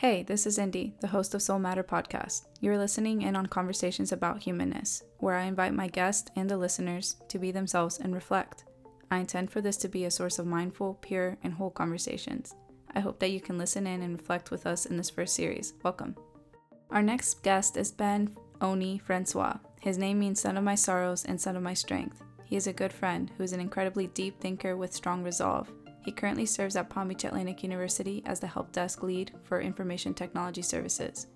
Hey, this is Indi, the host of SoulMatter podcast. You're listening in on conversations about humanness, where I invite my guests and the listeners to be themselves and reflect. I intend for this to be a source of mindful, pure, and whole conversations. I hope that you can listen in and reflect with us in this first series. Welcome. Our next guest is Ben Oni Francois. His name means son of my sorrows and son of my strength. He is a good friend who is an incredibly deep thinker with strong resolve. He currently serves at Palm Beach Atlantic University as the help desk lead for information technology services.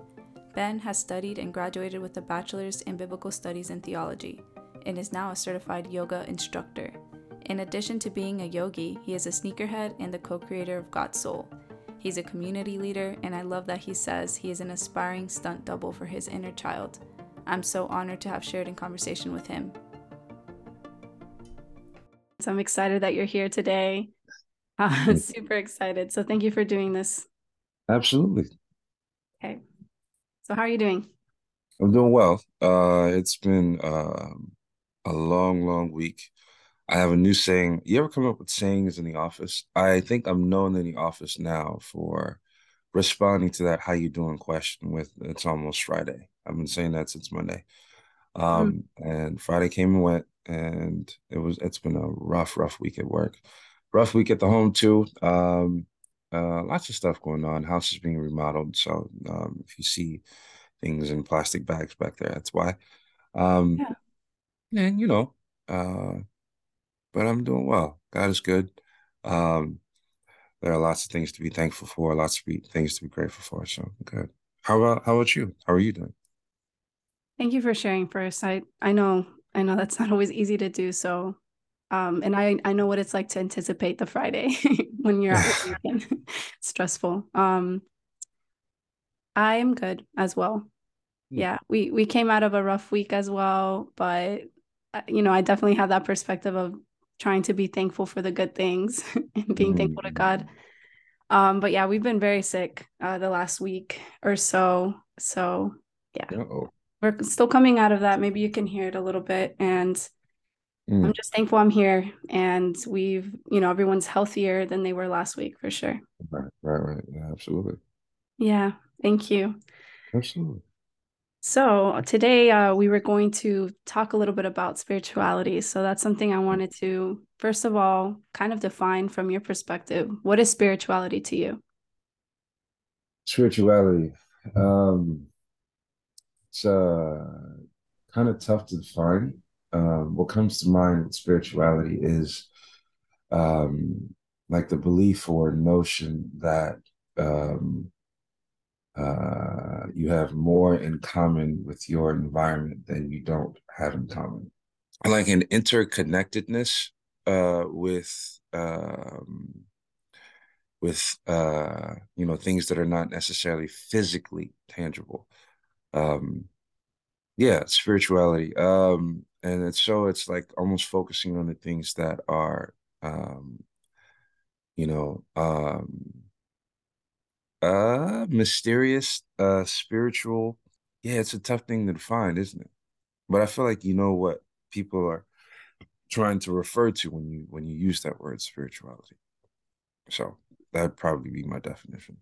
Ben has studied and graduated with a bachelor's in biblical studies and theology and is now a certified yoga instructor. In addition to being a yogi, he is a sneakerhead and the co creator of GotSOLE. He's a community leader, and I love that he says he is an aspiring stunt double for his inner child. I'm so honored to have shared in conversation with him. So I'm excited that you're here today. Uh, super excited. So thank you for doing this. Absolutely. Okay. So how are you doing? I'm doing well. Uh, it's been uh, a long, long week. I have a new saying. You ever come up with sayings in the office? I think I'm known in the office now for responding to that "How you doing?" question with "It's almost Friday." I've been saying that since Monday. Um, mm-hmm. and Friday came and went, and it was it's been a rough, rough week at work rough week at the home too. Um, uh, lots of stuff going on. House is being remodeled, so um, if you see things in plastic bags back there, that's why. Um, yeah. And you know, uh, but I'm doing well. God is good. Um, there are lots of things to be thankful for, lots of things to be grateful for. So good. How about how about you? How are you doing? Thank you for sharing first. I I know I know that's not always easy to do. So um, and I, I know what it's like to anticipate the Friday when you're out weekend. stressful. Um, I am good as well. Yeah, we we came out of a rough week as well, but uh, you know, I definitely have that perspective of trying to be thankful for the good things and being mm-hmm. thankful to God. Um, but yeah, we've been very sick uh, the last week or so. So yeah, Uh-oh. we're still coming out of that. Maybe you can hear it a little bit, and Mm. I'm just thankful I'm here and we've, you know, everyone's healthier than they were last week for sure. Right, right, right. Yeah, absolutely. Yeah, thank you. Absolutely. So today uh, we were going to talk a little bit about spirituality. So that's something I wanted to, first of all, kind of define from your perspective. What is spirituality to you? Spirituality. Um, it's uh, kind of tough to define um, what comes to mind with spirituality is um, like the belief or notion that um, uh, you have more in common with your environment than you don't have in common. Like an interconnectedness uh, with um, with uh, you know things that are not necessarily physically tangible. Um, yeah, spirituality. Um, and it's so it's like almost focusing on the things that are um you know um uh mysterious uh spiritual. Yeah it's a tough thing to define isn't it? But i feel like you know what people are trying to refer to when you when you use that word spirituality. So that'd probably be my definition.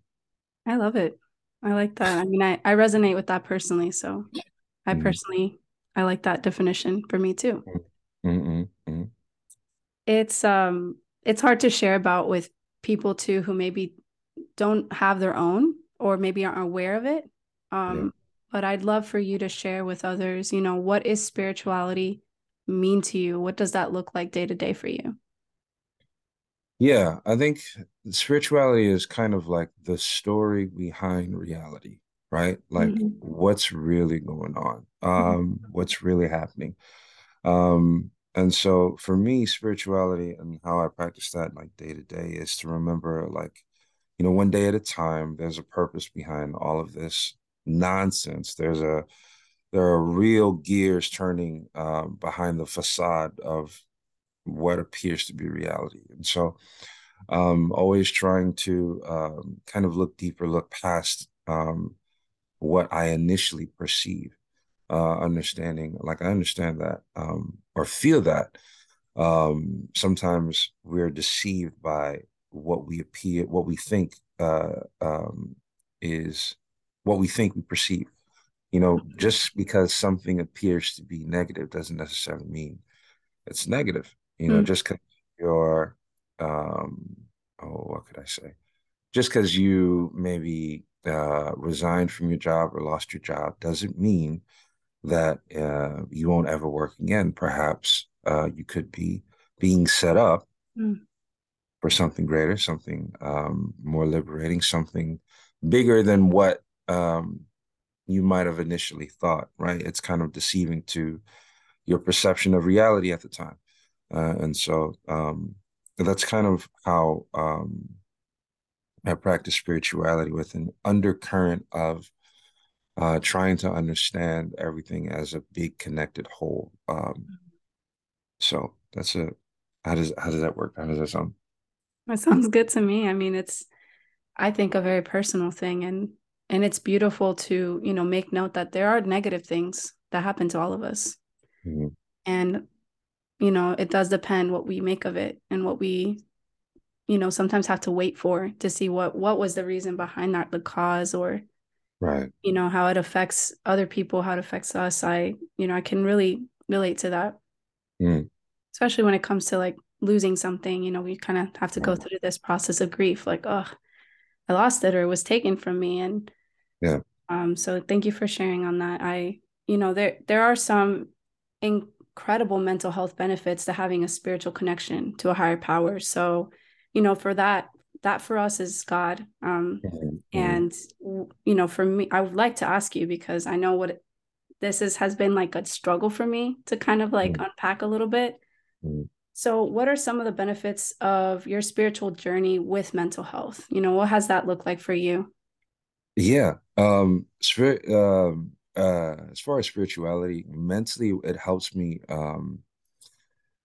I love it. I like that. I mean i i resonate with that personally so i mm-hmm. personally I like that definition for me too. Mm-hmm. It's um it's hard to share about with people too who maybe don't have their own or maybe aren't aware of it. Um yeah. but I'd love for you to share with others, you know, what is spirituality mean to you? What does that look like day to day for you? Yeah, I think spirituality is kind of like the story behind reality right? Like mm-hmm. what's really going on? Mm-hmm. Um, what's really happening? Um, and so for me, spirituality and how I practice that like day to day is to remember like, you know, one day at a time, there's a purpose behind all of this nonsense. There's a there are real gears turning um, behind the facade of what appears to be reality. And so um, always trying to um, kind of look deeper, look past um, what I initially perceive, uh, understanding, like I understand that um, or feel that um, sometimes we're deceived by what we appear, what we think uh, um, is what we think we perceive. You know, just because something appears to be negative doesn't necessarily mean it's negative. You know, mm. just because you're, um, oh, what could I say? Just because you maybe uh, resigned from your job or lost your job doesn't mean that uh, you won't ever work again. Perhaps uh, you could be being set up mm. for something greater, something um, more liberating, something bigger than what um, you might have initially thought, right? It's kind of deceiving to your perception of reality at the time. Uh, and so um, that's kind of how um, I practice spirituality with an undercurrent of uh, trying to understand everything as a big connected whole. Um, so that's a how does how does that work? How does that sound? That sounds good to me. I mean, it's I think a very personal thing, and and it's beautiful to you know make note that there are negative things that happen to all of us mm-hmm. and you know it does depend what we make of it and what we you know sometimes have to wait for to see what what was the reason behind that the cause or right you know how it affects other people how it affects us i you know i can really relate to that mm. especially when it comes to like losing something you know we kind of have to go through this process of grief like oh I lost it or it was taken from me. And yeah. Um, so thank you for sharing on that. I, you know, there there are some incredible mental health benefits to having a spiritual connection to a higher power. So, you know, for that, that for us is God. Um, mm-hmm. and you know, for me, I would like to ask you because I know what this is has been like a struggle for me to kind of like mm-hmm. unpack a little bit. Mm-hmm. So, what are some of the benefits of your spiritual journey with mental health? You know, what has that looked like for you? Yeah, um, spirit. Um, uh, as far as spirituality, mentally, it helps me. Um,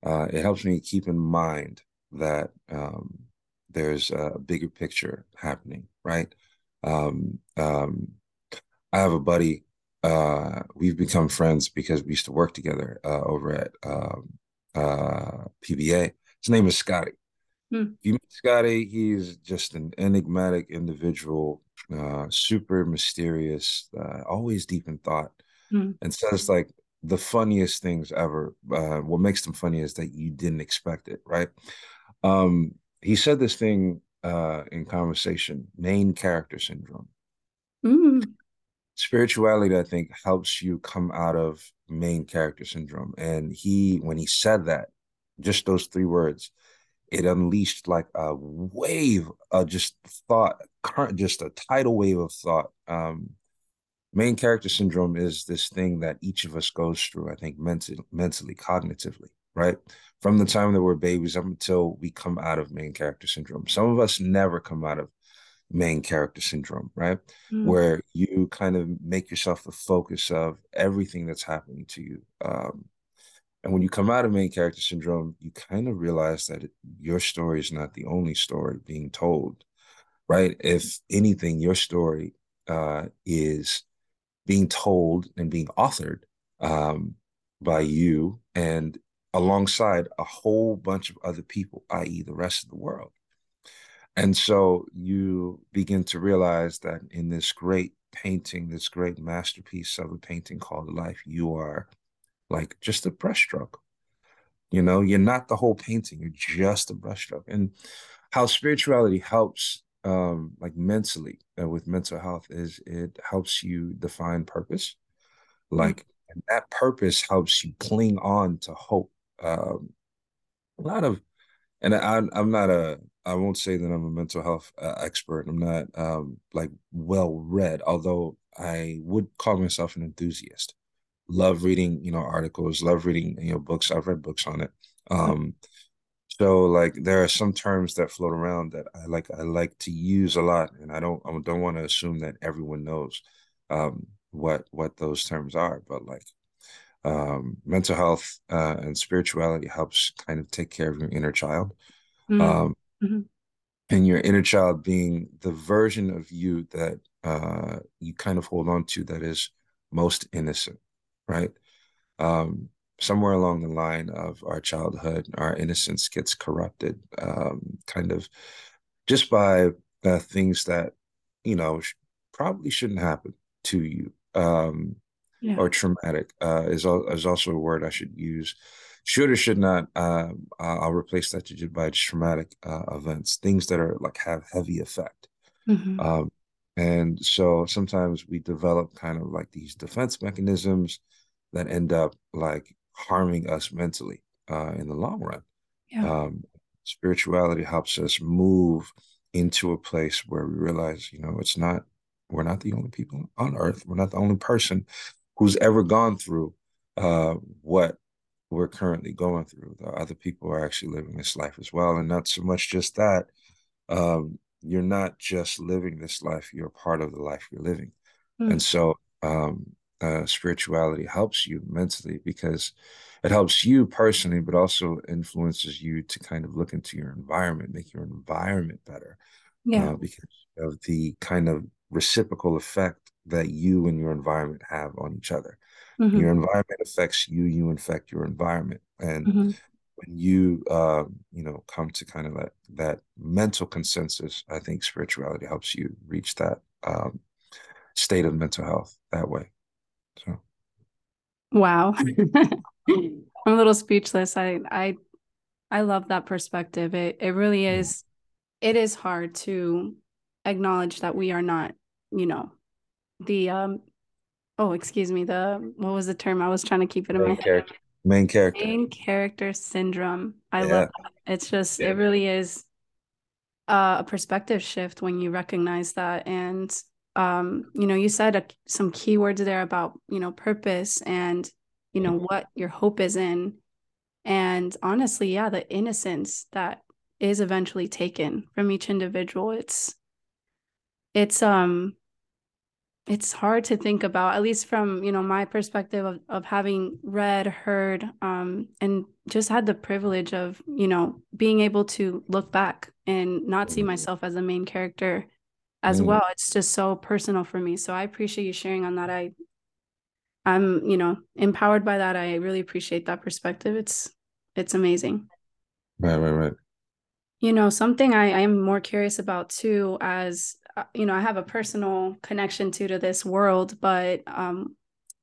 uh, it helps me keep in mind that um, there's a bigger picture happening, right? Um, um, I have a buddy. Uh, we've become friends because we used to work together uh, over at um, uh, PBA. His name is Scotti. Hmm. If you meet Scotti, he's just an enigmatic individual, uh, super mysterious, uh, always deep in thought, hmm. and says like the funniest things ever. Uh, what makes them funny is that you didn't expect it, right? Um, he said this thing uh, in conversation: main character syndrome. Mm. Spirituality i think helps you come out of main character syndrome. And he when he said that just those three words it unleashed like a wave of just thought just a tidal wave of thought. Um main character syndrome is this thing that each of us goes through i think mentally mentally cognitively right from the time that we're babies up until we come out of main character syndrome some of us never come out of main character syndrome, right? Mm. Where you kind of make yourself the focus of everything that's happening to you. Um, and when you come out of main character syndrome, you kind of realize that it, your story is not the only story being told, right? If anything, your story uh, is being told and being authored um, by you and alongside a whole bunch of other people, i.e., the rest of the world. And so you begin to realize that in this great painting, this great masterpiece of a painting called life, you are like just a brushstroke. You know, you're not the whole painting, you're just a brushstroke. And how spirituality helps um like mentally uh, with mental health is it helps you define purpose like mm-hmm. and that purpose helps you cling on to hope um a lot of and I, i'm not a I won't say that I'm a mental health uh, expert. I'm not um, like well read, although I would call myself an enthusiast. Love reading, you know, articles. Love reading, you know, books. I've read books on it. Um, so like there are some terms that float around that I like. I like to use a lot, and I don't. I don't want to assume that everyone knows um, what what those terms are. But like um, mental health uh, and spirituality helps kind of take care of your inner child. Mm. Um, mm-hmm. and your inner child being the version of you that uh, you kind of hold on to that is most innocent, right? Um, somewhere along the line of our childhood, our innocence gets corrupted, um, kind of just by uh, things that, you know, probably shouldn't happen to you. Um, yeah. or traumatic uh, is, is also a word I should use. Should or should not. Uh, I'll replace that by traumatic uh, events, things that are like have heavy effect. Mm-hmm. Um, and so sometimes we develop kind of like these defense mechanisms that end up like harming us mentally uh, in the long run. Yeah. Um, spirituality helps us move into a place where we realize, you know, it's not, we're not the only people on earth. We're not the only person who's ever gone through uh, what we're currently going through. The other people are actually living this life as well. And not so much just that. Um, you're not just living this life, you're part of the life you're living. Mm. And so um, uh, spirituality helps you mentally because it helps you personally, but also influences you to kind of look into your environment, make your environment better. Yeah. Uh, because of the kind of reciprocal effect that you and your environment have on each other. Mm-hmm. Your environment affects you, you infect your environment. And mm-hmm. when you uh, you know, come to kind of that that mental consensus, I think spirituality helps you reach that um, state of mental health that way. So Wow. I'm a little speechless. I I I love that perspective. It it really is it is hard to acknowledge that we are not, you know, the um oh excuse me the what was the term i was trying to keep it main in my character. head main character main character syndrome i yeah. love that it's just yeah. it really is uh, a perspective shift when you recognize that and um you know you said a, some keywords there about you know purpose and you know what your hope is in and honestly yeah the innocence that is eventually taken from each individual it's it's um it's hard to think about at least from you know my perspective of, of having read heard um, and just had the privilege of you know being able to look back and not see mm-hmm. myself as a main character as mm. well. It's just so personal for me. So i appreciate you sharing on that. I i'm you know empowered by that. I really appreciate that perspective. It's it's amazing. Right right right. You know something i i am more curious about too as you know, I have a personal connection to to this world, but um,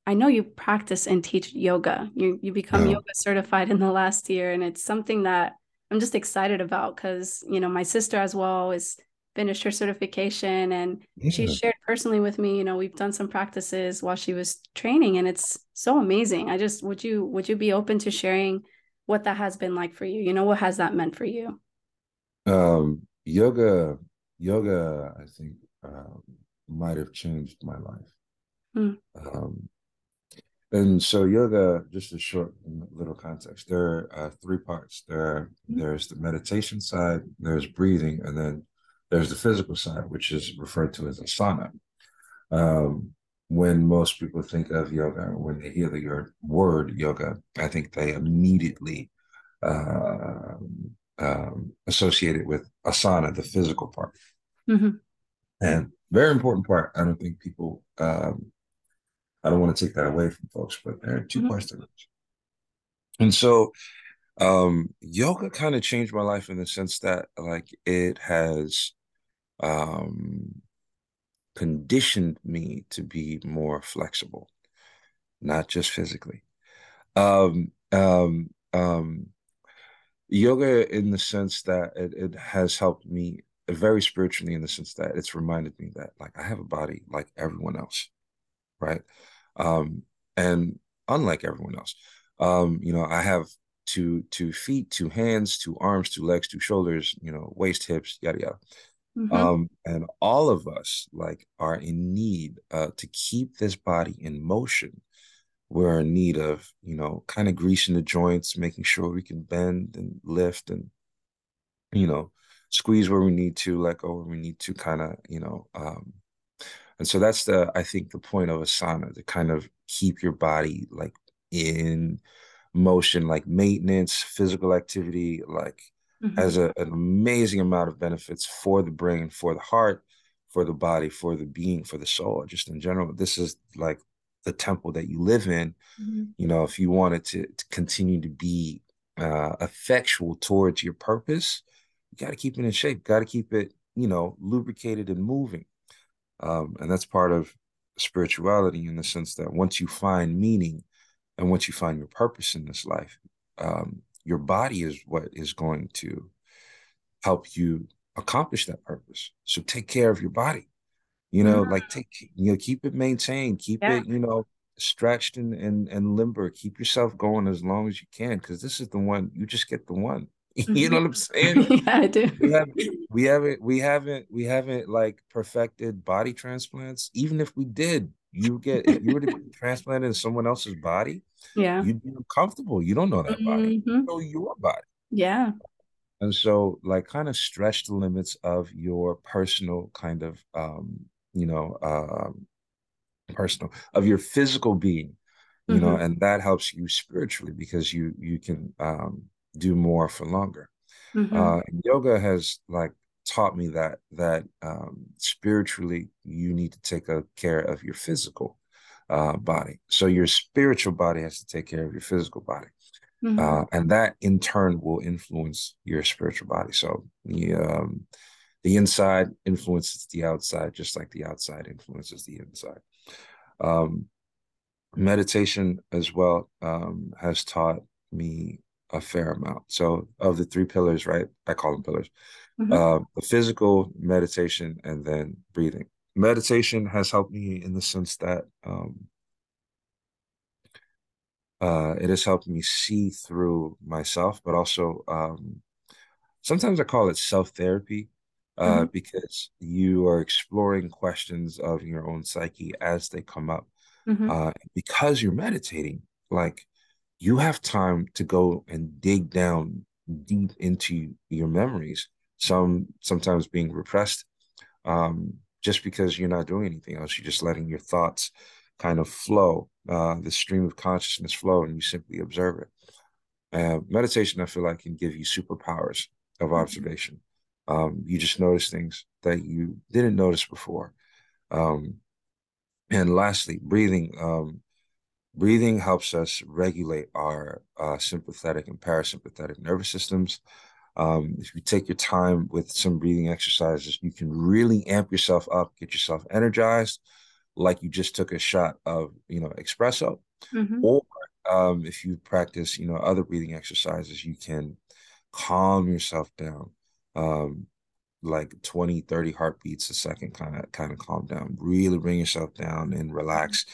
I know you practice and teach yoga. You you become yoga certified in the last year, and it's something that I'm just excited about because you know my sister as well is finished her certification, and yeah. she shared personally with me. You know, we've done some practices while she was training, and it's so amazing. I just would you would you be open to sharing what that has been like for you? You know, what has that meant for you? Um, yoga yoga, I think, um, might have changed my life. Mm. Um, and so yoga, just a short little context, there are uh, three parts. There, mm. there's the meditation side, there's breathing, and then there's the physical side, which is referred to as asana. Um, when most people think of yoga, when they hear the word yoga, I think they immediately uh, um, associated with asana, the physical part. Mm-hmm. And very important part. I don't think people, um, I don't want to take that away from folks, but there are 2 mm-hmm. parts to it. And so um, yoga kind of changed my life in the sense that like it has um, conditioned me to be more flexible, not just physically. Um, um, um, yoga in the sense that it, it has helped me very spiritually in the sense that it's reminded me that like I have a body like everyone else, right? Um, and unlike everyone else, um, you know, I have two two feet, two hands, two arms, two legs, two shoulders, you know, waist, hips, yada yada. Mm-hmm. Um, and all of us like are in need uh, to keep this body in motion we're in need of, you know, kind of greasing the joints, making sure we can bend and lift and, you know, squeeze where we need to, let go where we need to, kind of, you know. Um, and so that's the, I think, the point of asana to kind of keep your body like in motion, like maintenance, physical activity, like mm-hmm. has a, an amazing amount of benefits for the brain, for the heart, for the body, for the being, for the soul, just in general. This is like the temple that you live in, mm-hmm. you know, if you wanted to, to continue to be uh, effectual towards your purpose, you got to keep it in shape, got to keep it, you know, lubricated and moving. Um, and that's part of spirituality in the sense that once you find meaning and once you find your purpose in this life, um, your body is what is going to help you accomplish that purpose. So take care of your body. You know, mm-hmm. like take you know, keep it maintained, keep yeah. it, you know, stretched and, and and limber. Keep yourself going as long as you can, because this is the one you just get the one. you know what I'm saying? yeah, I do. We haven't, we haven't, we haven't, we haven't like perfected body transplants. Even if we did, you get if you were to be transplanted in someone else's body, yeah, you'd be uncomfortable. You don't know that body. Mm-hmm. You know your body. Yeah. And so, like, kind of stretch the limits of your personal kind of, um, you know, um, personal of your physical being, you mm-hmm. know, and that helps you spiritually because you you can um, do more for longer. Mm-hmm. Uh, yoga has like taught me that that um, spiritually you need to take a care of your physical uh, body. So your spiritual body has to take care of your physical body. Mm-hmm. Uh, and that in turn will influence your spiritual body. So the um, the inside influences the outside, just like the outside influences the inside. Um, meditation as well um, has taught me a fair amount. So of the three pillars, right? I call them pillars. Mm-hmm. Uh, the physical, meditation, and then breathing. Meditation has helped me in the sense that um, uh, it has helped me see through myself, but also um, sometimes I call it self therapy uh, mm-hmm. because you are exploring questions of your own psyche as they come up. Mm-hmm. Uh, because you're meditating, like you have time to go and dig down deep into your memories, some sometimes being repressed, um, just because you're not doing anything else. You're just letting your thoughts kind of flow, uh, the stream of consciousness flow, and you simply observe it. Uh, meditation, I feel like, can give you superpowers of mm-hmm. observation. Um, you just notice things that you didn't notice before. Um, and lastly, breathing. Um, breathing helps us regulate our uh, sympathetic and parasympathetic nervous systems. Um, if you take your time with some breathing exercises, you can really amp yourself up, get yourself energized, like you just took a shot of, you know, espresso. Mm-hmm. Or um, if you practice, you know, other breathing exercises, you can calm yourself down. Um, like 20, 30 heartbeats a second, kind of kind of calm down. Really bring yourself down and relax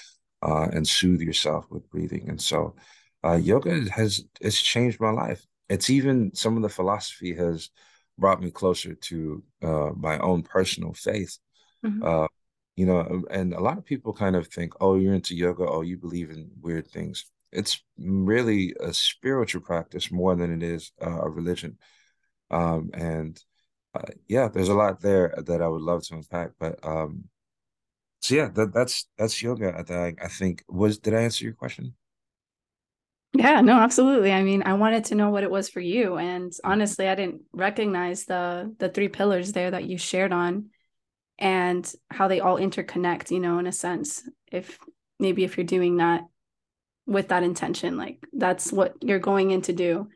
uh, and soothe yourself with breathing. And so uh, yoga has it's changed my life. It's even some of the philosophy has brought me closer to uh, my own personal faith. Mm-hmm. Uh, you know, um, and a lot of people kind of think, oh, you're into yoga, oh, you believe in weird things. It's really a spiritual practice more than it is uh, a religion. Um, and uh, yeah, there's a lot there that I would love to unpack, but um, so yeah, that, that's that's yoga. I, I think was did I answer your question? Yeah, no, absolutely. I mean, I wanted to know what it was for you, and honestly, I didn't recognize the the three pillars there that you shared on, and how they all interconnect. You know, in a sense, if maybe if you're doing that with that intention, like that's what you're going in to do,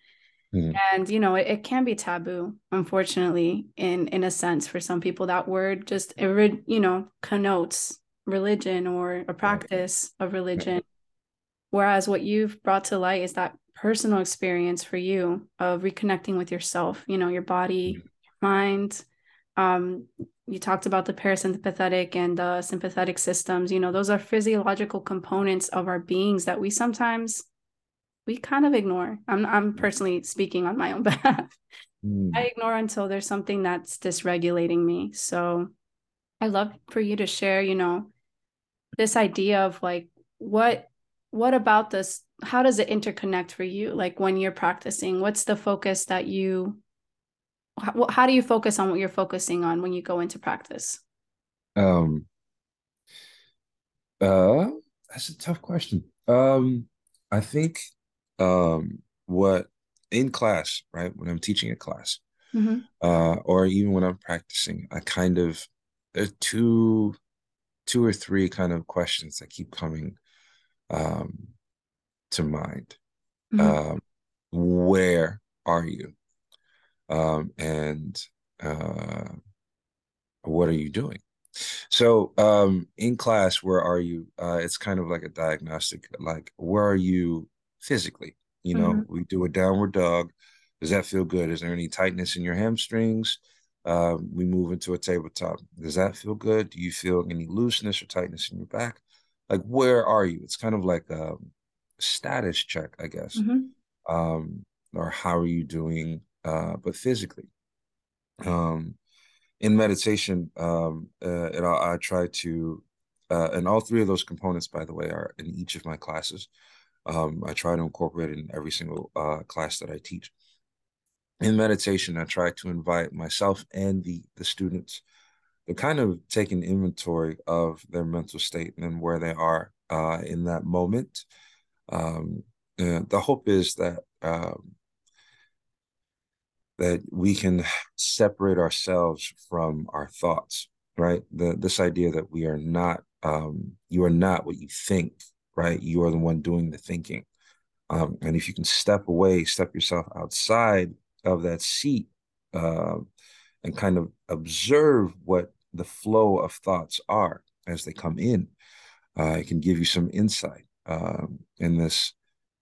mm. and you know, it, it, can be taboo, unfortunately, in in a sense for some people. That word just it, you know connotes religion or a practice of religion Whereas what you've brought to light is that personal experience for you of reconnecting with yourself, you know, your body, mm-hmm. your mind. Um, you talked about the parasympathetic and the sympathetic systems. You know, those are physiological components of our beings that we sometimes we kind of ignore. I'm I'm personally speaking on my own behalf. Mm. I ignore until there's something that's dysregulating me. So I love for you to share, you know, this idea of like what what about this how does it interconnect for you like when you're practicing what's the focus that you how, how do you focus on what you're focusing on when you go into practice um uh that's a tough question um i think um what in class right when i'm teaching a class mm-hmm. uh or even when i'm practicing i kind of there's two two or three kind of questions that keep coming um, to mind. Mm-hmm. Um, where are you? Um, and uh, what are you doing? So, um, in class, where are you? Uh, it's kind of like a diagnostic, like where are you physically? You know, Mhm. we do a downward dog. Does that feel good? Is there any tightness in your hamstrings? Um, we move into a tabletop. Does that feel good? Do you feel any looseness or tightness in your back? Like, where are you? It's kind of like a status check, I guess. Mhm. Um, or how are you doing, uh, but physically. Um, in meditation, um, uh, and I, I try to, uh, and all three of those components, by the way, are in each of my classes. Um, I try to incorporate it in every single uh, class that I teach. In meditation, I try to invite myself and the the students to kind of take an inventory of their mental state and where they are uh, in that moment. Um, the hope is that um, that we can separate ourselves from our thoughts, right? The this idea that we are not um, you are not what you think, right? You are the one doing the thinking. Um, and if you can step away, step yourself outside of that seat uh, and kind of observe what the flow of thoughts are as they come in, uh, it can give you some insight um, in this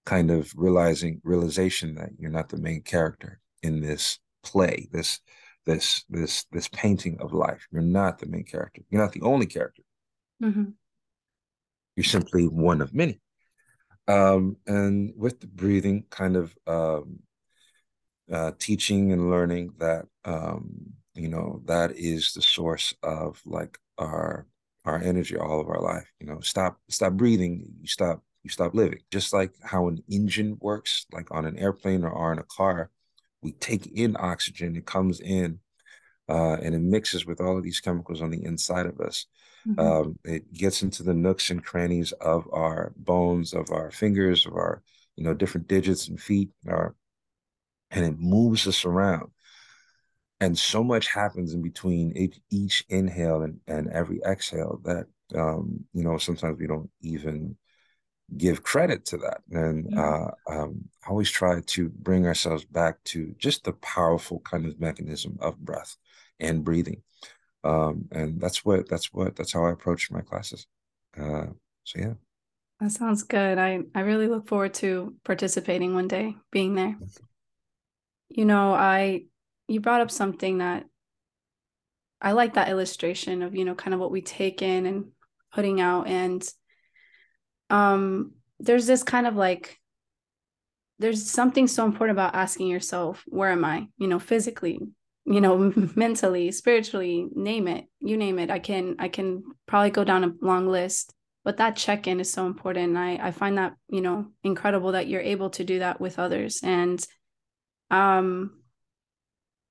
kind of realizing realization that you're not the main character in this play, this this this this painting of life. You're not the main character. You're not the only character. Mhm. You're simply one of many. Um, and with the breathing, kind of um, uh, teaching and learning that um, you know that is the source of like our our energy all of our life. You know, stop stop breathing, you stop you stop living. Just like how an engine works, like on an airplane or on a car, we take in oxygen, it comes in, uh, and it mixes with all of these chemicals on the inside of us. Mhm. Um, it gets into the nooks and crannies of our bones, of our fingers, of our you know different digits and feet, our, and it moves us around. And so much happens in between each, each inhale and, and every exhale that um, you know sometimes we don't even give credit to that. And uh, um, I always try to bring ourselves back to just the powerful kind of mechanism of breath and breathing. Um, and that's what that's what that's how I approach my classes. Uh, so yeah. That sounds good. I I really look forward to participating one day, being there. You know, I you brought up something that I like that illustration of, you know, kind of what we take in and putting out and um there's this kind of like there's something so important about asking yourself, where am I? You know, physically, you know, mentally, spiritually, name it. You name it. I can I can probably go down a long list, but that check-in is so important. And I I find that, you know, incredible that you're able to do that with others. And um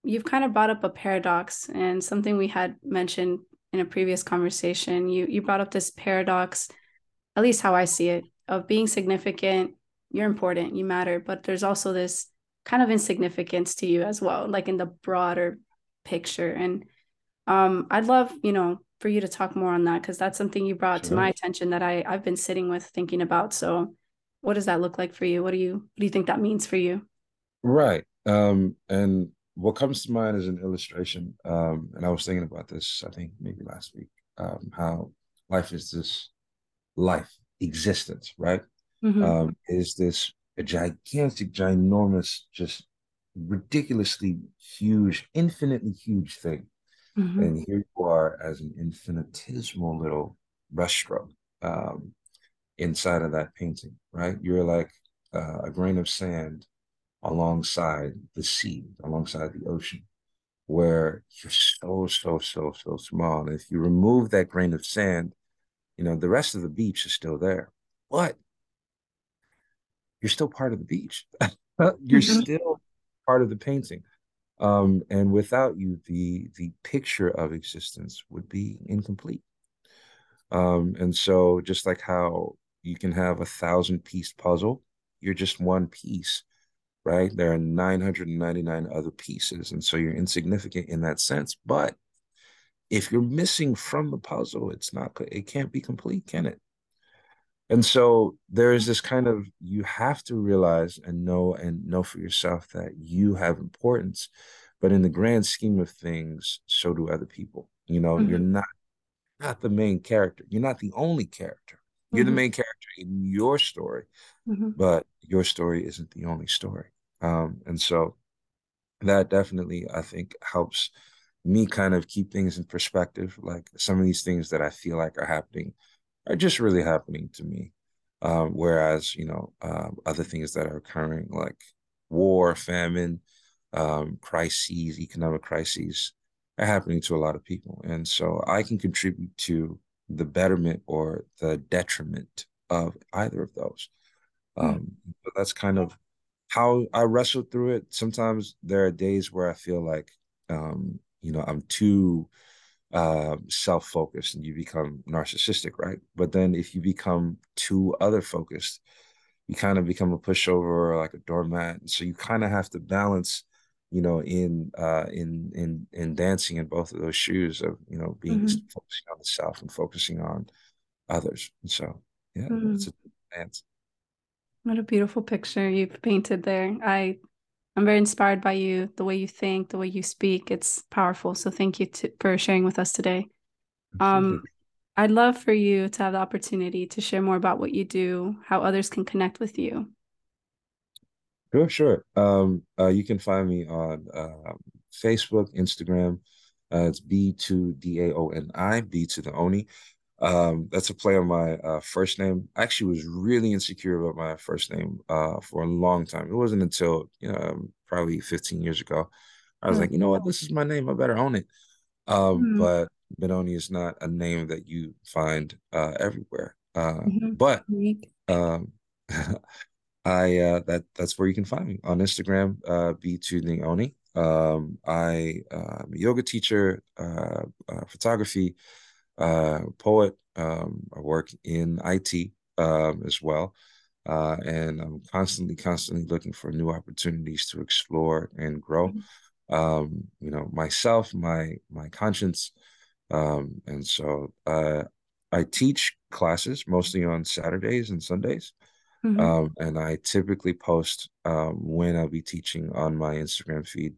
you've kind of brought up a paradox and something we had mentioned in a previous conversation. You you brought up this paradox, at least how I see it, of being significant. You're important, you matter, but there's also this kind of insignificance to you as well, like in the broader picture. And um, I'd love, you know, for you to talk more on that because that's something you brought to my attention that I I've been sitting with thinking about. So, what does that look like for you? What do you what do you think that means for you? Right. Um, and what comes to mind is an illustration. Um, and I was thinking about this, I think maybe last week, um, how life is this life, existence, right? Mm-hmm. Um, is this a gigantic, ginormous, just ridiculously huge, infinitely huge thing. Mm-hmm. And here you are as an infinitesimal little brushstroke um, inside of that painting, right? You're like uh, a grain of sand alongside the sea, alongside the ocean, where you're so, so, so, so small. And if you remove that grain of sand, you know, the rest of the beach is still there. But you're still part of the beach. you're Mm-hmm. still part of the painting. Um, and without you, the the picture of existence would be incomplete. Um, and so just like how you can have a thousand piece puzzle, you're just one piece right? There are 999 other pieces. And so you're insignificant in that sense. But if you're missing from the puzzle, it's not, it can't be complete, can it? And so there is this kind of, you have to realize and know and know for yourself that you have importance. But in the grand scheme of things, so do other people. You know, you're Mm-hmm. not not the main character. You're not the only character. You're mm-hmm. the main character in your story, mm-hmm. but your story isn't the only story. Um, and so that definitely, I think, helps me kind of keep things in perspective. Like some of these things that I feel like are happening are just really happening to me. Um, whereas, you know, um, other things that are occurring like war, famine, um, crises, economic crises, are happening to a lot of people. And so I can contribute to the betterment or the detriment of either of those. Hmm. Um, but that's kind of how I wrestle through it. Sometimes there are days where I feel like, um, you know, I'm too uh, self-focused and you become narcissistic, right? But then if you become too other-focused, you kind of become a pushover or like a doormat. And so you kind of have to balance you know, in uh, in in in dancing in both of those shoes of you know being mm-hmm. focusing on the self and focusing on others. And so, yeah, mm-hmm. it's a dance. What a beautiful picture you've painted there. I I'm very inspired by you, the way you think, the way you speak. It's powerful. So thank you to, for sharing with us today. Um, I'd love for you to have the opportunity to share more about what you do, how others can connect with you. Sure, sure. Um, uh, you can find me on uh, Facebook, Instagram. Uh, it's B2DAONI, B to the Oni. Um, that's a play on my uh, first name. I actually was really insecure about my first name uh, for a long time. It wasn't until you know, um, probably 15 years ago. I was mm. like, you know what, this is my name. I better own it. Um, mm. But Benoni is not a name that you find uh, everywhere. Uh, mm-hmm. But um, I uh, that that's where you can find me on Instagram, uh, B2 Oni. Um, I uh, am a yoga teacher, uh, uh, photography, uh, poet. Um, I work in IT um, as well, uh, and I'm constantly, constantly looking for new opportunities to explore and grow. Mm-hmm. Um, you know, myself, my my conscience, um, and so uh, I teach classes mostly on Saturdays and Sundays. Mm-hmm. Um, and I typically post um, when I'll be teaching on my Instagram feed.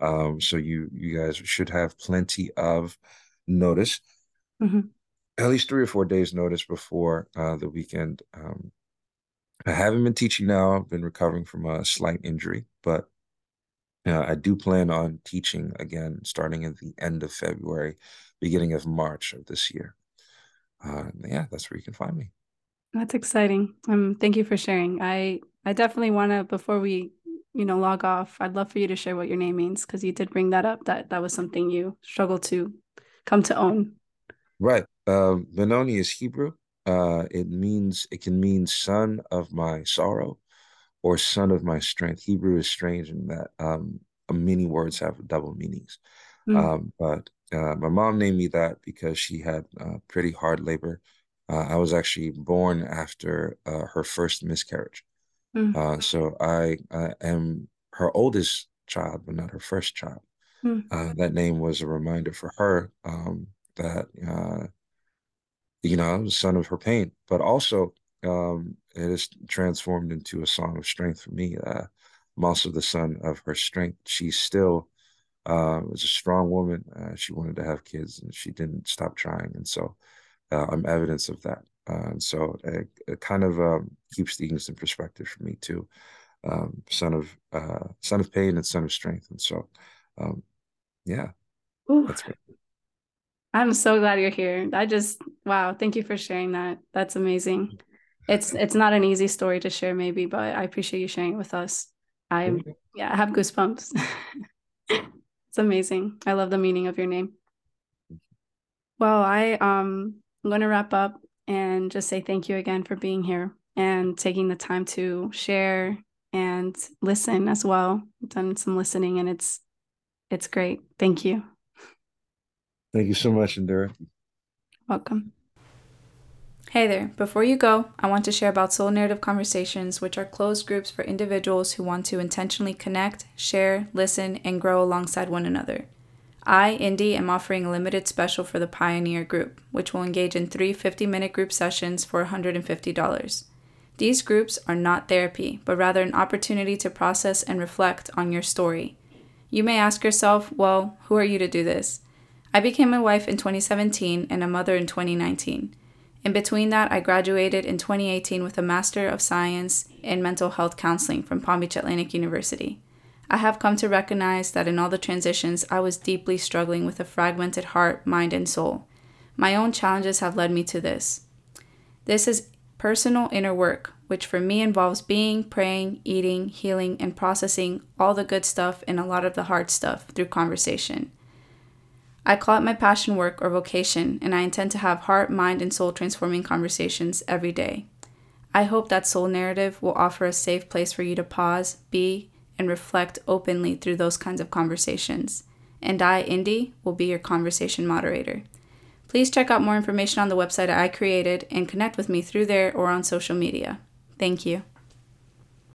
Um, so you you guys should have plenty of notice, mm-hmm. at least three or four days notice before uh, the weekend. Um, I haven't been teaching now. I've been recovering from a slight injury, but uh, I do plan on teaching again starting at the end of February, beginning of March of this year. Uh, yeah, that's where you can find me. That's exciting. Um, thank you for sharing. I I definitely want to before we you know log off. I'd love for you to share what your name means because you did bring that up. That that was something you struggled to come to own. Right. Um, Benoni is Hebrew. Uh, it means it can mean son of my sorrow or son of my strength. Hebrew is strange in that um, many words have double meanings. Mm. Um, but uh, my mom named me that because she had uh, pretty hard labor uh, I was actually born after uh, her first miscarriage. Mm. Uh, so I, I, am her oldest child, but not her first child. Mm. that name was a reminder for her um, that, uh, you know, was son of her pain, but also um, it is transformed into a song of strength for me. Uh, I'm also the son of her strength. She still uh, was a strong woman. she wanted to have kids and she didn't stop trying. And so uh, I'm evidence of that. Uh, and so it, it kind of um, keeps things in perspective for me too. Um, son of uh, son of pain and son of strength, and so um, yeah, Ooh. I'm so glad you're here. I just wow, thank you for sharing that. That's amazing. It's it's not an easy story to share, maybe, but I appreciate you sharing it with us. I yeah, I have goosebumps. it's amazing. I love the meaning of your name. Well, I um I'm going to wrap up and just say thank you again for being here and taking the time to share and listen as well. I've done some listening and it's it's great. Thank you. Thank you so much, Indira. Welcome. Hey there. Before you go, I want to share about SoulNarrative Conversations, which are closed groups for individuals who want to intentionally connect, share, listen, and grow alongside one another. I, Indi, am offering a limited special for the Pioneer group, which will engage in three 50 minute group sessions for $150. These groups are not therapy, but rather an opportunity to process and reflect on your story. You may ask yourself, well, who are you to do this? I became a wife in 2017 and a mother in 2019. In between that, I graduated in 2018 with a Master of Science in Mental Health Counseling from Palm Beach Atlantic University. I have come to recognize that in all the transitions, I was deeply struggling with a fragmented heart, mind, and soul. My own challenges have led me to this. This is personal inner work, which for me involves being, praying, eating, healing, and processing all the good stuff and a lot of the hard stuff through conversation. I call it my passion work or vocation, and I intend to have heart, mind, and soul transforming conversations every day. I hope that SoulNarrative will offer a safe place for you to pause, be, and reflect openly through those kinds of conversations. And I, Indi, will be your conversation moderator. Please check out more information on the website I created and connect with me through there or on social media. Thank you.